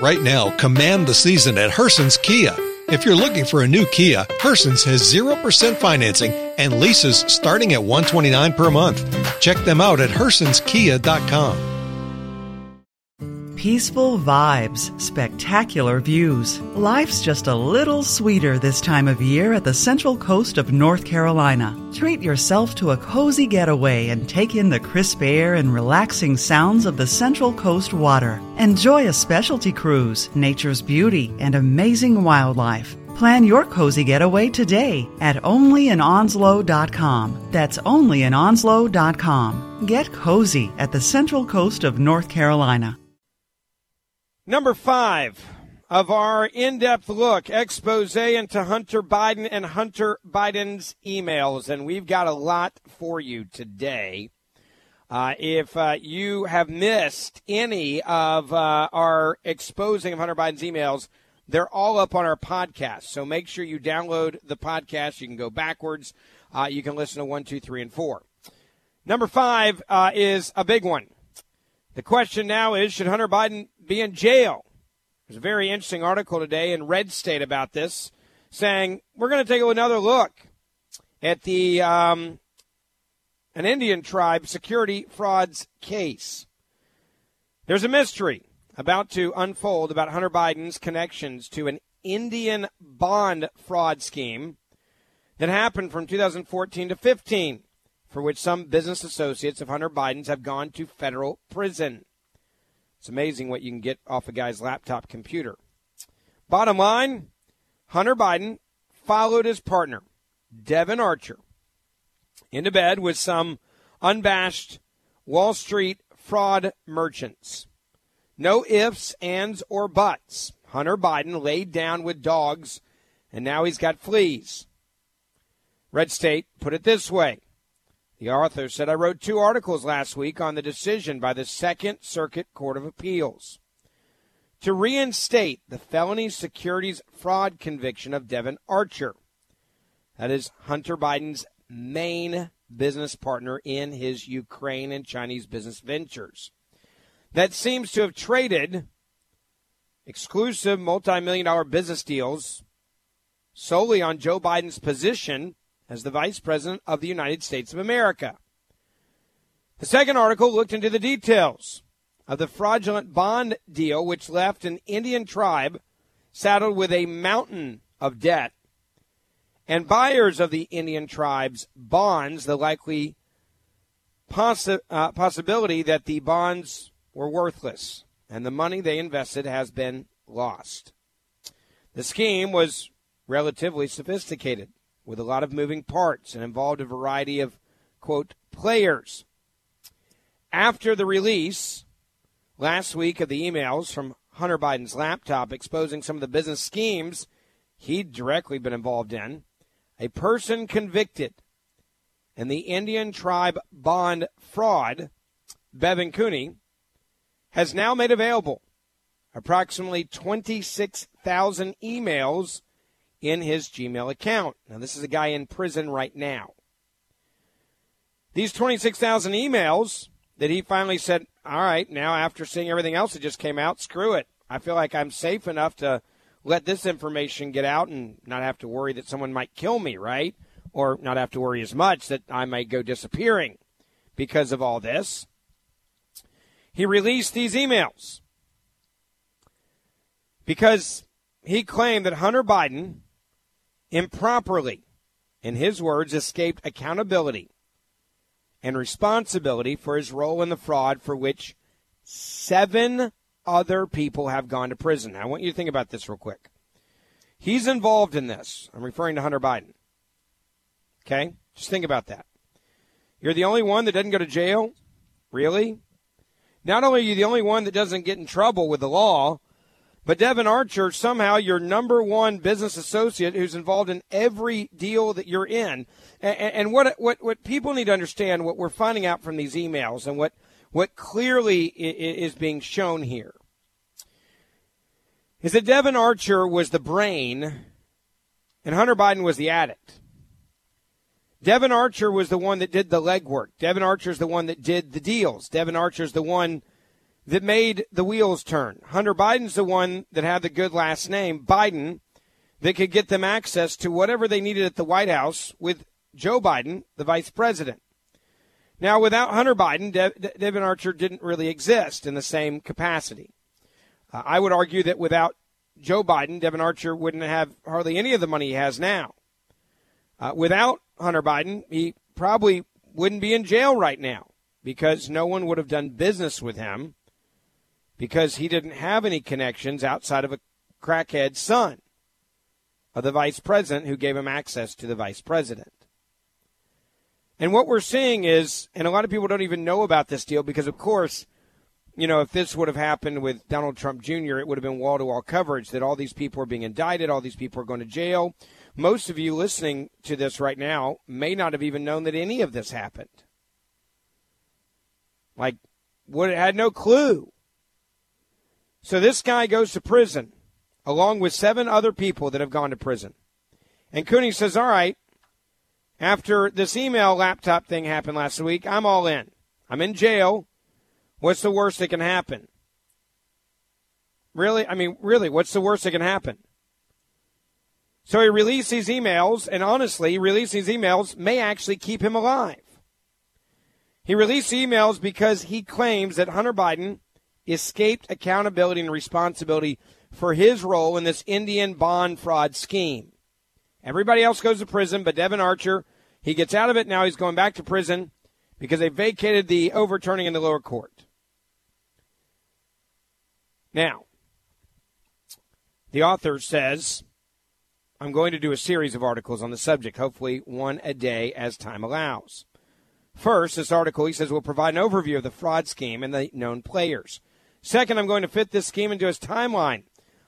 Right now, command the season at Herson's Kia. If you're looking for a new Kia, Herson's has 0% financing and leases starting at 129 per month. Check them out at hersonskia.com. Peaceful vibes, spectacular views. Life's just a little sweeter this time of year at the central coast of North Carolina. Treat yourself to a cozy getaway and take in the crisp air and relaxing sounds of the Central Coast water. Enjoy a specialty cruise, nature's beauty, and amazing wildlife. Plan your cozy getaway today at onlyinonslow.com. That's onlyinonslow.com. Get cozy at the Central Coast of North Carolina. Number five of our in depth look expose into Hunter Biden and Hunter Biden's emails. And we've got a lot for you today. Uh, if uh, you have missed any of uh, our exposing of Hunter Biden's emails, they're all up on our podcast. So make sure you download the podcast. You can go backwards. Uh, you can listen to one, two, three, and four. Number five uh, is a big one. The question now is should Hunter Biden be in jail? There's a very interesting article today in Red State about this, saying we're going to take another look at the um, an Indian tribe security frauds case. There's a mystery about to unfold about Hunter Biden's connections to an Indian bond fraud scheme that happened from 2014 to 15 for which some business associates of Hunter Biden's have gone to federal prison. It's amazing what you can get off a guy's laptop computer. Bottom line Hunter Biden followed his partner, Devon Archer, into bed with some unabashed Wall Street fraud merchants. No ifs, ands, or buts. Hunter Biden laid down with dogs, and now he's got fleas. Red State put it this way the author said, I wrote two articles last week on the decision by the Second Circuit Court of Appeals to reinstate the felony securities fraud conviction of Devon Archer. That is Hunter Biden's main business partner in his Ukraine and Chinese business ventures. That seems to have traded exclusive multi million dollar business deals solely on Joe Biden's position as the Vice President of the United States of America. The second article looked into the details of the fraudulent bond deal, which left an Indian tribe saddled with a mountain of debt, and buyers of the Indian tribe's bonds the likely possi- uh, possibility that the bonds were worthless and the money they invested has been lost. The scheme was relatively sophisticated with a lot of moving parts and involved a variety of, quote, players. After the release last week of the emails from Hunter Biden's laptop exposing some of the business schemes he'd directly been involved in, a person convicted in the Indian tribe bond fraud, Bevan Cooney, has now made available approximately 26,000 emails in his Gmail account. Now, this is a guy in prison right now. These 26,000 emails that he finally said, all right, now after seeing everything else that just came out, screw it. I feel like I'm safe enough to let this information get out and not have to worry that someone might kill me, right? Or not have to worry as much that I might go disappearing because of all this. He released these emails because he claimed that Hunter Biden improperly, in his words, escaped accountability and responsibility for his role in the fraud for which seven other people have gone to prison. Now, I want you to think about this real quick. He's involved in this. I'm referring to Hunter Biden. Okay? Just think about that. You're the only one that doesn't go to jail? Really? Not only are you the only one that doesn't get in trouble with the law, but Devon Archer, somehow your number one business associate who's involved in every deal that you're in. And, and what, what, what people need to understand, what we're finding out from these emails and what, what clearly is being shown here is that Devon Archer was the brain and Hunter Biden was the addict. Devon Archer was the one that did the legwork. Devon Archer is the one that did the deals. Devon Archer is the one that made the wheels turn. Hunter Biden's the one that had the good last name, Biden, that could get them access to whatever they needed at the White House with Joe Biden, the vice president. Now, without Hunter Biden, De- De- Devon Archer didn't really exist in the same capacity. Uh, I would argue that without Joe Biden, Devon Archer wouldn't have hardly any of the money he has now. Uh, without Hunter Biden, he probably wouldn't be in jail right now because no one would have done business with him because he didn't have any connections outside of a crackhead son of the vice president who gave him access to the vice president. And what we're seeing is, and a lot of people don't even know about this deal because, of course, you know, if this would have happened with Donald Trump Jr., it would have been wall to wall coverage that all these people are being indicted, all these people are going to jail. Most of you listening to this right now may not have even known that any of this happened. Like, would had no clue. So this guy goes to prison along with seven other people that have gone to prison. And Cooney says, All right, after this email laptop thing happened last week, I'm all in. I'm in jail. What's the worst that can happen? Really? I mean, really, what's the worst that can happen? So he released these emails, and honestly, releasing these emails may actually keep him alive. He released emails because he claims that Hunter Biden escaped accountability and responsibility for his role in this Indian bond fraud scheme. Everybody else goes to prison, but Devon Archer, he gets out of it. Now he's going back to prison because they vacated the overturning in the lower court. Now, the author says, I'm going to do a series of articles on the subject, hopefully one a day as time allows. First, this article, he says, will provide an overview of the fraud scheme and the known players. Second, I'm going to fit this scheme into his timeline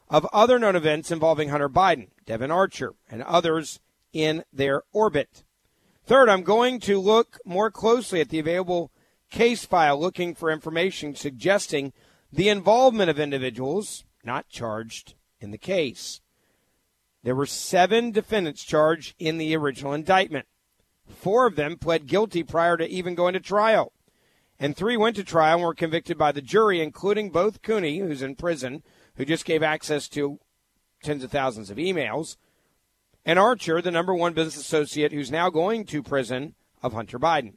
of other known events involving Hunter Biden, Devon Archer, and others in their orbit. Third, I'm going to look more closely at the available case file looking for information suggesting the involvement of individuals not charged in the case. There were seven defendants charged in the original indictment. Four of them pled guilty prior to even going to trial. And three went to trial and were convicted by the jury, including both Cooney, who's in prison, who just gave access to tens of thousands of emails, and Archer, the number one business associate who's now going to prison of Hunter Biden.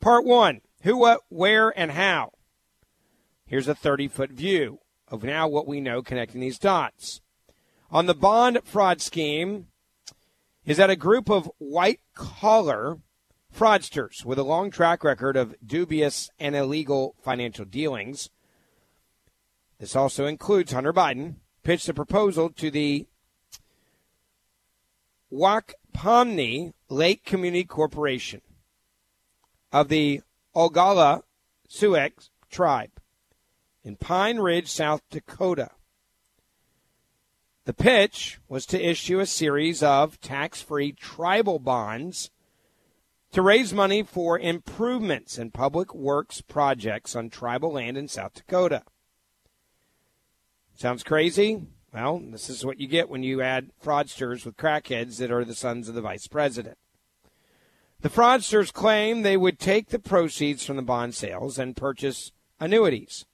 Part one Who, what, where, and how. Here's a 30 foot view of now what we know connecting these dots. On the bond fraud scheme is that a group of white collar fraudsters with a long track record of dubious and illegal financial dealings. This also includes Hunter Biden, pitched a proposal to the Wakpamni Lake Community Corporation of the Oglala Sioux tribe in Pine Ridge, South Dakota. The pitch was to issue a series of tax free tribal bonds to raise money for improvements in public works projects on tribal land in South Dakota. Sounds crazy? Well, this is what you get when you add fraudsters with crackheads that are the sons of the vice president. The fraudsters claim they would take the proceeds from the bond sales and purchase annuities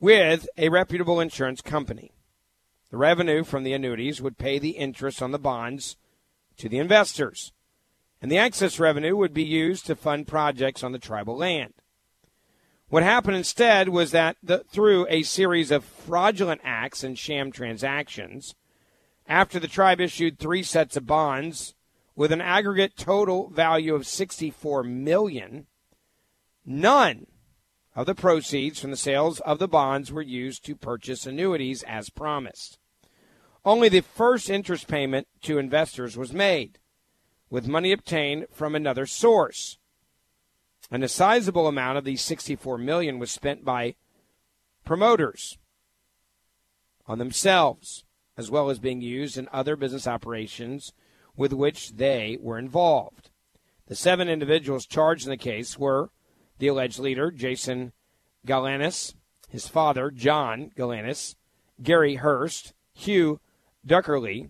with a reputable insurance company. The revenue from the annuities would pay the interest on the bonds to the investors, and the excess revenue would be used to fund projects on the tribal land. What happened instead was that the, through a series of fraudulent acts and sham transactions, after the tribe issued three sets of bonds with an aggregate total value of 64 million, none of the proceeds from the sales of the bonds were used to purchase annuities as promised. Only the first interest payment to investors was made, with money obtained from another source. And a sizable amount of these 64 million was spent by promoters on themselves, as well as being used in other business operations with which they were involved. The seven individuals charged in the case were the alleged leader, Jason Galanis, his father, John Galanis, Gary Hurst, Hugh Dunkerley,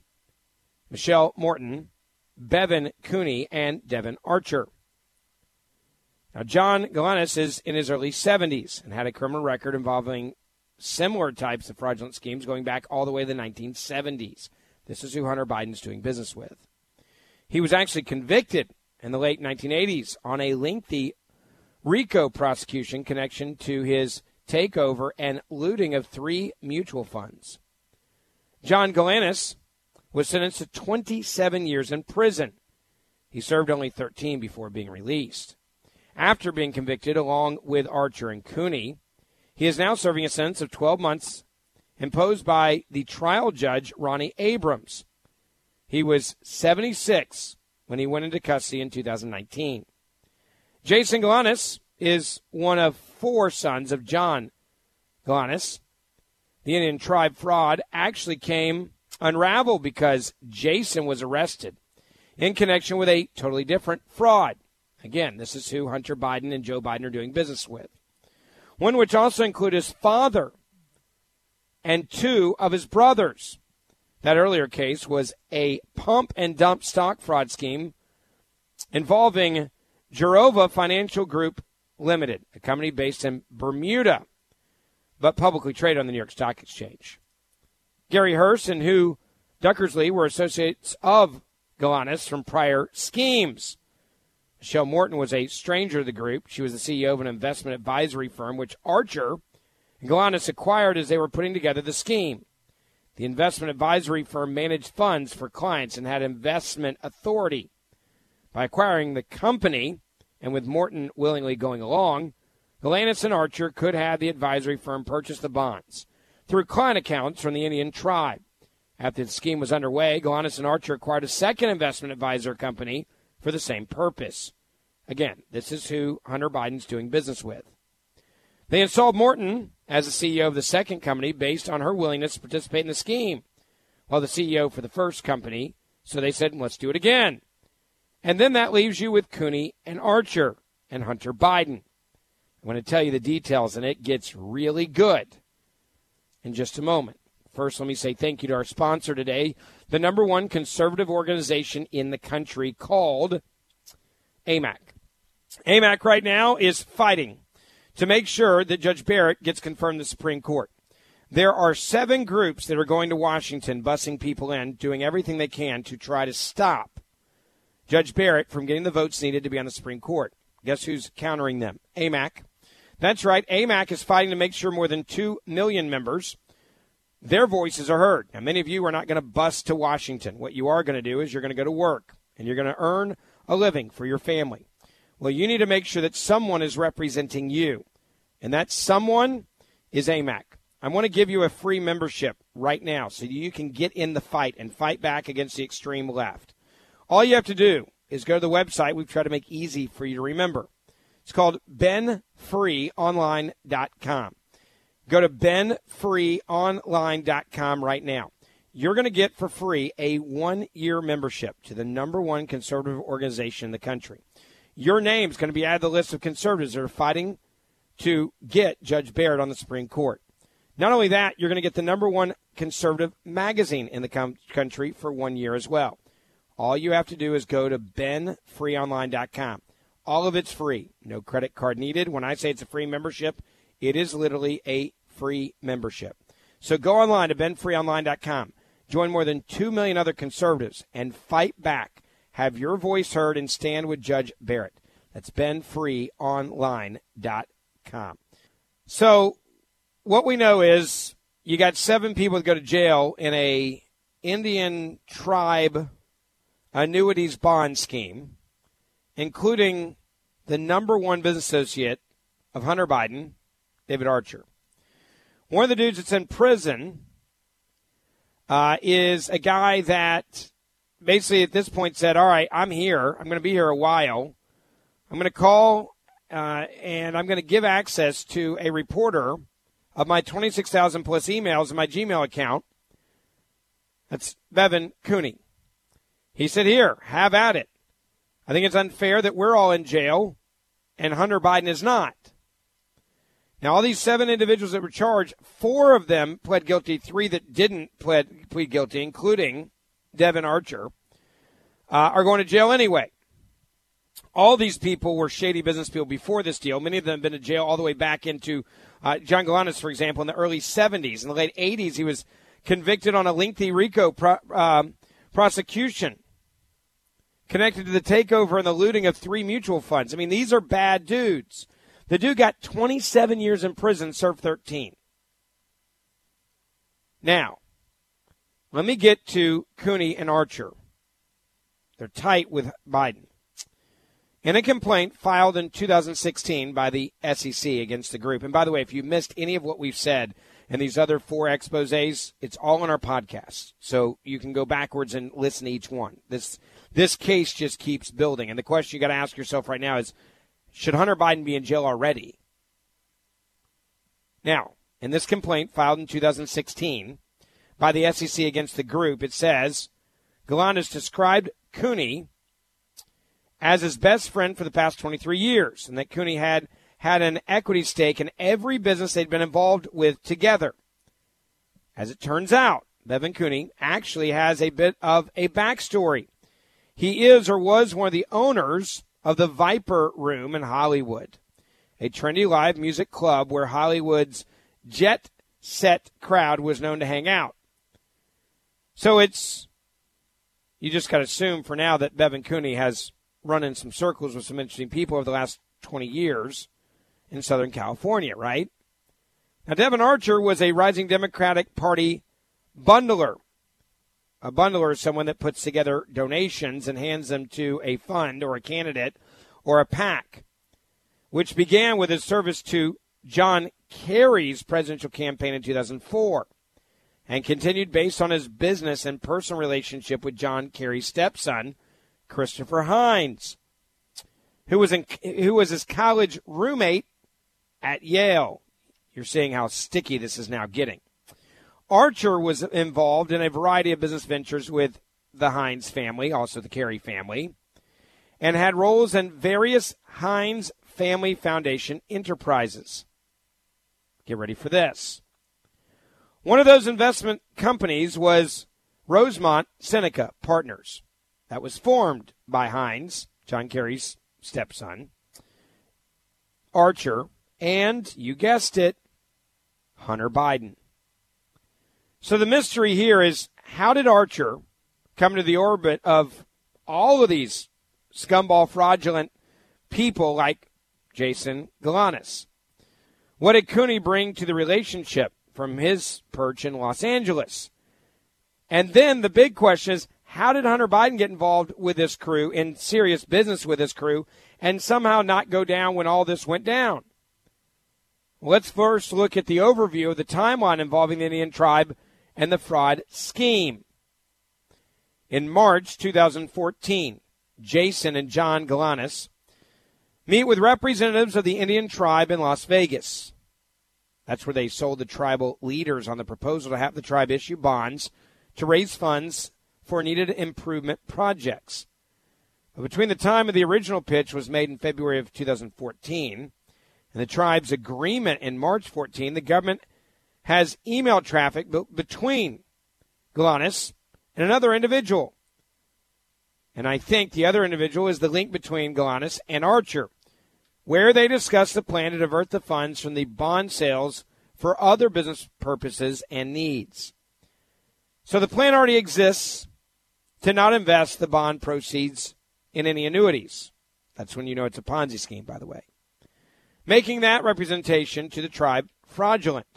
Michelle Morton, Bevan Cooney, and Devon Archer. Now, John Galanis is in his early 70s and had a criminal record involving similar types of fraudulent schemes going back all the way to the 1970s. This is who Hunter Biden's doing business with. He was actually convicted in the late 1980s on a lengthy RICO prosecution connection to his takeover and looting of three mutual funds. John Galanis was sentenced to 27 years in prison. He served only 13 before being released. After being convicted, along with Archer and Cooney, he is now serving a sentence of 12 months imposed by the trial judge, Ronnie Abrams. He was 76 when he went into custody in 2019. Jason Galanis is one of four sons of John Galanis. The Indian tribe fraud actually came unraveled because Jason was arrested in connection with a totally different fraud. Again, this is who Hunter Biden and Joe Biden are doing business with. One which also included his father and two of his brothers. That earlier case was a pump and dump stock fraud scheme involving Gerova Financial Group Limited, a company based in Bermuda, but publicly traded on the New York Stock Exchange. Gary Hurst and Hugh Dunkerley were associates of Galanis from prior schemes. Michelle Morton was a stranger to the group. She was the CEO of an investment advisory firm, which Archer and Galanis acquired as they were putting together the scheme. The investment advisory firm managed funds for clients and had investment authority. By acquiring the company, and with Morton willingly going along, Galanis and Archer could have the advisory firm purchase the bonds through client accounts from the Indian tribe. After the scheme was underway, Galanis and Archer acquired a second investment advisor company for the same purpose. Again, this is who Hunter Biden's doing business with. They installed Morton as the CEO of the second company based on her willingness to participate in the scheme, while the CEO for the first company, so they said, let's do it again. And then that leaves you with Cooney and Archer and Hunter Biden. I'm going to tell you the details, and it gets really good in just a moment. First, let me say thank you to our sponsor today, the number one conservative organization in the country called AMAC. AMAC right now is fighting to make sure that Judge Barrett gets confirmed the Supreme Court. There are seven groups that are going to Washington, bussing people in, doing everything they can to try to stop Judge Barrett from getting the votes needed to be on the Supreme Court. Guess who's countering them? AMAC. That's right. AMAC is fighting to make sure more than 2 million members their voices are heard. Now, many of you are not going to bus to Washington. What you are going to do is you're going to go to work and you're going to earn a living for your family. Well, you need to make sure that someone is representing you, and that someone is AMAC. I want to give you a free membership right now so you can get in the fight and fight back against the extreme left. All you have to do is go to the website we've tried to make easy for you to remember. It's called benfreeonline.com. Go to benfreeonline.com right now. You're going to get for free a one year membership to the number one conservative organization in the country. Your name's going to be added to the list of conservatives that are fighting to get Judge Barrett on the Supreme Court. Not only that, you're going to get the number one conservative magazine in the country for one year as well. All you have to do is go to benfreeonline.com. All of it's free. No credit card needed. When I say it's a free membership, it is literally a free membership. So go online to benfreeonline.com. Join more than 2 million other conservatives and fight back. Have your voice heard and stand with Judge Barrett. That's benfreeonline.com. So what we know is you got seven people that go to jail in a Indian tribe annuities bond scheme, including the number one business associate of Hunter Biden, David Archer. One of the dudes that's in prison uh, is a guy that basically at this point said, All right, I'm here. I'm going to be here a while. I'm going to call uh, and I'm going to give access to a reporter of my 26,000 plus emails in my Gmail account. That's Bevan Cooney. He said, Here, have at it. I think it's unfair that we're all in jail and Hunter Biden is not. Now, all these seven individuals that were charged, four of them pled guilty, three that didn't pled, plead guilty, including Devon Archer, uh, are going to jail anyway. all these people were shady business people before this deal. Many of them have been in jail all the way back into uh, John Galanis, for example, in the early 70s. In the late 80s, he was convicted on a lengthy RICO pro- um, prosecution connected to the takeover and the looting of three mutual funds. I mean, these are bad dudes. The dude got 27 years in prison, served 13. Now, let me get to Cooney and Archer. They're tight with Biden. In a complaint filed in 2016 by the SEC against the group, and by the way, if you missed any of what we've said in these other four exposes, it's all on our podcast. So you can go backwards and listen to each one. This this case just keeps building. And the question you got to ask yourself right now is should Hunter Biden be in jail already? Now, in this complaint filed in 2016 by the SEC against the group, it says Galanis described Cooney as his best friend for the past 23 years, and that Cooney had had an equity stake in every business they'd been involved with together. As it turns out, Bevan Cooney actually has a bit of a backstory. He is or was one of the owners of the Viper Room in Hollywood, a trendy live music club where Hollywood's jet set crowd was known to hang out. So it's, you just got to assume for now that Bevan Cooney has run in some circles with some interesting people over the last 20 years in Southern California, right? Now, Devon Archer was a rising Democratic Party bundler. A bundler is someone that puts together donations and hands them to a fund or a candidate or a PAC, which began with his service to John Kerry's presidential campaign in 2004 and continued based on his business and personal relationship with John Kerry's stepson, Christopher Heinz, who was in, who was his college roommate at Yale. You're seeing how sticky this is now getting. Archer was involved in a variety of business ventures with the Heinz family, also the Kerry family, and had roles in various Heinz Family Foundation enterprises. Get ready for this. One of those investment companies was Rosemont Seneca Partners. That was formed by Heinz, John Kerry's stepson, Archer, and, you guessed it, Hunter Biden. So the mystery here is how did Archer come to the orbit of all of these scumball fraudulent people like Jason Galanis? What did Cooney bring to the relationship from his perch in Los Angeles? And then the big question is how did Hunter Biden get involved with this crew in serious business with this crew and somehow not go down when all this went down? Let's first look at the overview of the timeline involving the Indian tribe and the fraud scheme. In March 2014, Jason and John Galanis meet with representatives of the Indian tribe in Las Vegas. That's where they sold the tribal leaders on the proposal to have the tribe issue bonds to raise funds for needed improvement projects. But between the time of the original pitch was made in February of 2014 and the tribe's agreement in March 14, the government has email traffic between Galanis and another individual. And I think the other individual is the link between Galanis and Archer, where they discuss the plan to divert the funds from the bond sales for other business purposes and needs. So the plan already exists to not invest the bond proceeds in any annuities. That's when you know it's a Ponzi scheme, by the way. Making that representation to the tribe fraudulent.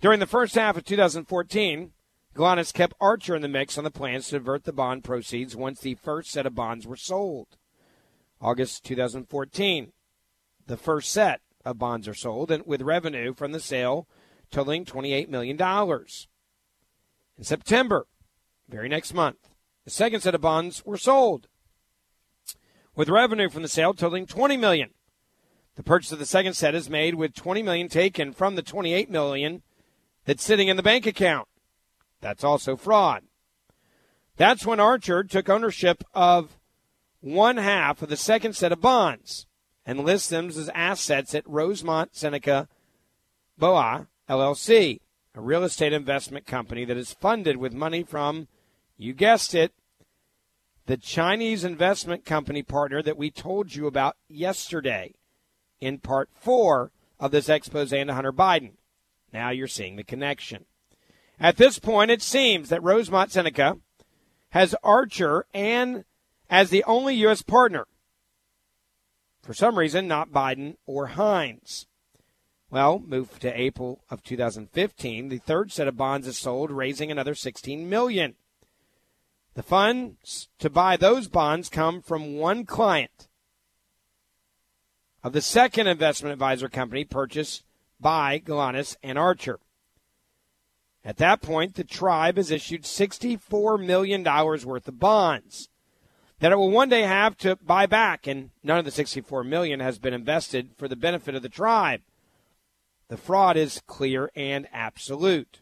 During the first half of 2014, Galanis kept Archer in the mix on the plans to divert the bond proceeds once the first set of bonds were sold. August 2014, the first set of bonds are sold, and with revenue from the sale totaling $28 million. In September, very next month, the second set of bonds were sold, with revenue from the sale totaling 20 million. The purchase of the second set is made with 20 million taken from the $28 million that's sitting in the bank account. That's also fraud. That's when Archer took ownership of one half of the second set of bonds and lists them as assets at Rosemont Seneca Bohai LLC, a real estate investment company that is funded with money from, you guessed it, the Chinese investment company partner that we told you about yesterday in part four of this expose into Hunter Biden. Now you're seeing the connection. At this point, it seems that Rosemont Seneca has Archer and as the only U.S. partner. For some reason, not Biden or Heinz. Well, move to April of 2015. The third set of bonds is sold, raising another 16 million. The funds to buy those bonds come from one client of the second investment advisor company purchased by Galanis and Archer. At that point, the tribe has issued $64 million worth of bonds that it will one day have to buy back, and none of the 64 million has been invested for the benefit of the tribe. The fraud is clear and absolute.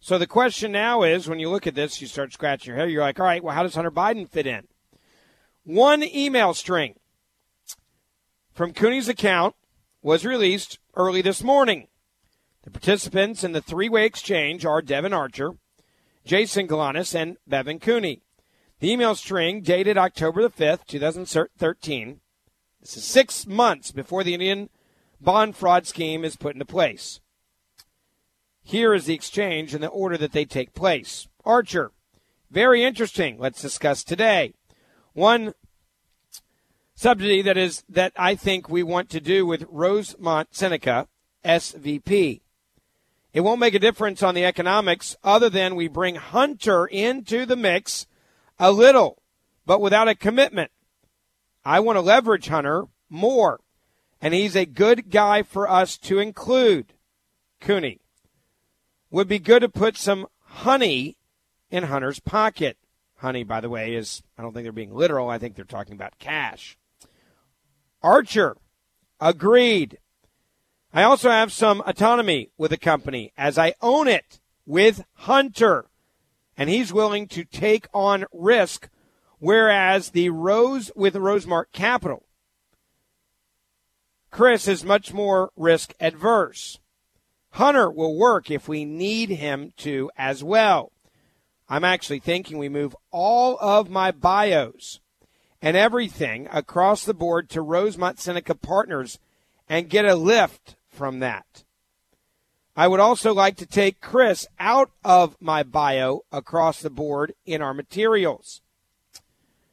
So the question now is when you look at this, you start scratching your head. You're like, all right, well, how does Hunter Biden fit in? One email string from Cooney's account was released early this morning. The participants in the three way exchange are Devon Archer, Jason Galanis, and Bevan Cooney. The email string dated October the 5th, 2013. This is six months before the Indian bond fraud scheme is put into place. Here is the exchange in the order that they take place. Archer, very interesting. Let's discuss today. One subsidy that is that I think we want to do with Rosemont Seneca, SVP. It won't make a difference on the economics other than we bring Hunter into the mix a little, but without a commitment. I want to leverage Hunter more, and he's a good guy for us to include. Cooney would be good to put some honey in Hunter's pocket. Honey, by the way, is, I don't think they're being literal. I think they're talking about cash. Archer, agreed. I also have some autonomy with the company as I own it with Hunter, and he's willing to take on risk, whereas the Rose with Rosemont Capital, Chris is much more risk adverse. Hunter will work if we need him to as well. I'm actually thinking we move all of my bios and everything across the board to Rosemont Seneca Partners and get a lift from that. I would also like to take Chris out of my bio across the board in our materials.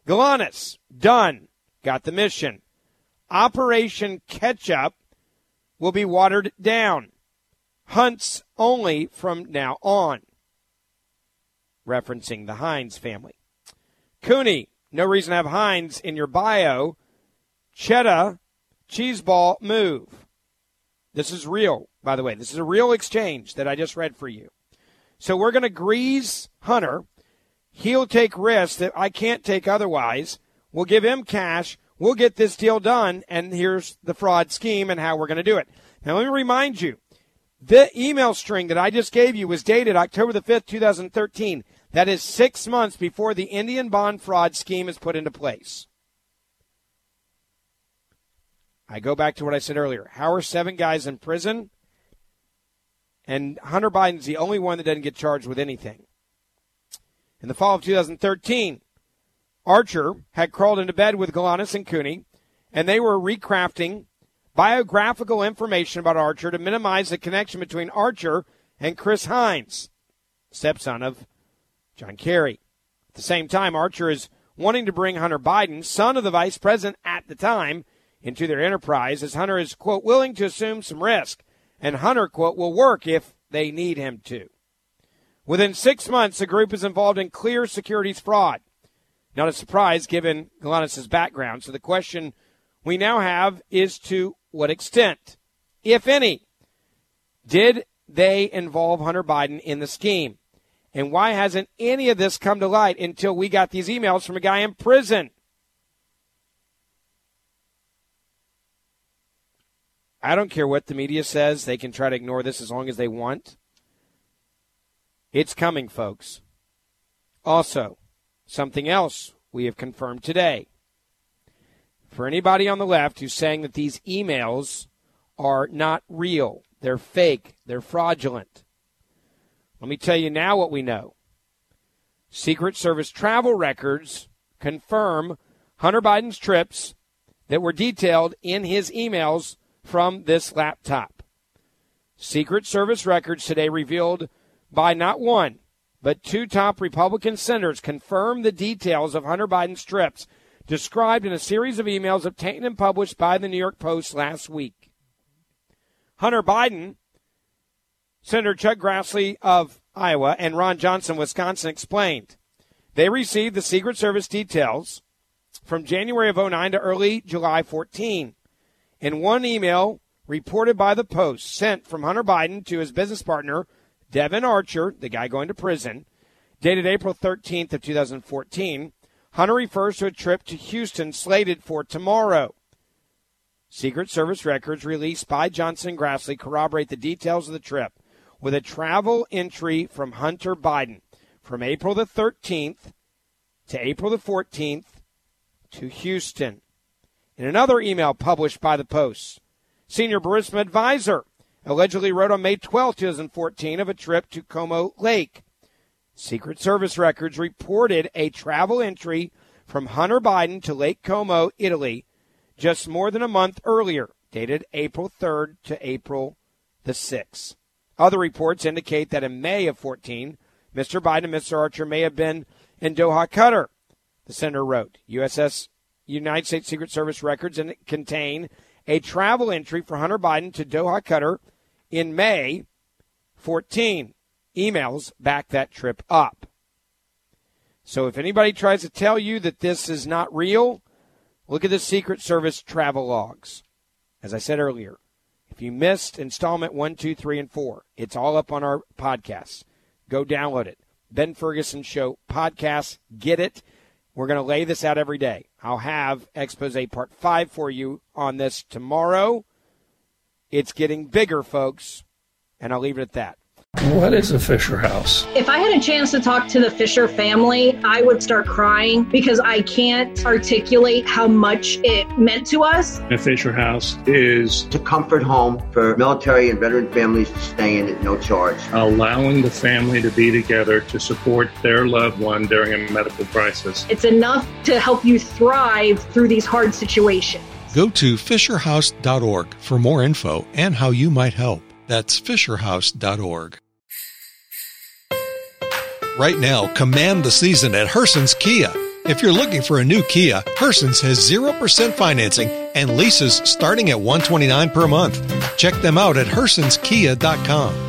Galanis, done. Got the mission. Operation Ketchup will be watered down hunts only from now on. Referencing the Heinz family. Cooney, no reason to have Heinz in your bio. Cheddar, cheeseball move. This is real, by the way. This is a real exchange that I just read for you. So we're going to grease Hunter. He'll take risks that I can't take otherwise. We'll give him cash. We'll get this deal done. And here's the fraud scheme and how we're going to do it. Now, let me remind you the email string that I just gave you was dated October the 5th, 2013. That is six months before the Indian bond fraud scheme is put into place. I go back to what I said earlier. How are seven guys in prison? And Hunter Biden's the only one that doesn't get charged with anything. In the fall of 2013, Archer had crawled into bed with Galanis and Cooney, and they were recrafting biographical information about Archer to minimize the connection between Archer and Chris Heinz, stepson of John Kerry. At the same time, Archer is wanting to bring Hunter Biden, son of the vice president at the time, into their enterprise as Hunter is, quote, willing to assume some risk. And Hunter, quote, will work if they need him to. Within six months, the group is involved in clear securities fraud. Not a surprise given Galanis' background. So the question we now have is to what extent, if any, did they involve Hunter Biden in the scheme? And why hasn't any of this come to light until we got these emails from a guy in prison? I don't care what the media says. They can try to ignore this as long as they want. It's coming, folks. Also, something else we have confirmed today for anybody on the left who's saying that these emails are not real, they're fake, they're fraudulent. Let me tell you now what we know. Secret Service travel records confirm Hunter Biden's trips that were detailed in his emails from this laptop. Secret Service records today revealed by not one, but two top Republican senators confirmed the details of Hunter Biden's trips described in a series of emails obtained and published by the New York Post last week. Hunter Biden, Senator Chuck Grassley of Iowa, and Ron Johnson, Wisconsin, explained they received the Secret Service details from January of 09 to early July 14. In one email reported by the Post sent from Hunter Biden to his business partner, Devon Archer, the guy going to prison, dated April 13th of 2014, Hunter refers to a trip to Houston slated for tomorrow. Secret Service records released by Johnson Grassley corroborate the details of the trip with a travel entry from Hunter Biden from April the 13th to April the 14th to Houston. In another email published by the Post, senior Burisma advisor allegedly wrote on May 12, 2014, of a trip to Como Lake. Secret Service records reported a travel entry from Hunter Biden to Lake Como, Italy, just more than a month earlier, dated April 3rd to April the 6th. Other reports indicate that in May of 14, Mr. Biden and Mr. Archer may have been in Doha, Qatar. The senator wrote, USS United States Secret Service records and contain a travel entry for Hunter Biden to Doha, Qatar in May 14 emails back that trip up. So if anybody tries to tell you that this is not real, look at the Secret Service travel logs. As I said earlier, if you missed installment one, two, three, and 4, it's all up on our podcast. Go download it. Ben Ferguson Show podcast. Get it. We're going to lay this out every day. I'll have expose part 5 for you on this tomorrow. It's getting bigger, folks, and I'll leave it at that. What is a Fisher House? If I had a chance to talk to the Fisher family, I would start crying because I can't articulate how much it meant to us. A Fisher House is a comfort home for military and veteran families to stay in at no charge. Allowing the family to be together to support their loved one during a medical crisis. It's enough to help you thrive through these hard situations. Go to FisherHouse.org for more info and how you might help. That's FisherHouse.org. Right now, command the season at Herson's Kia. If you're looking for a new Kia, Herson's has 0% financing and leases starting at 129 per month. Check them out at hersonskia.com.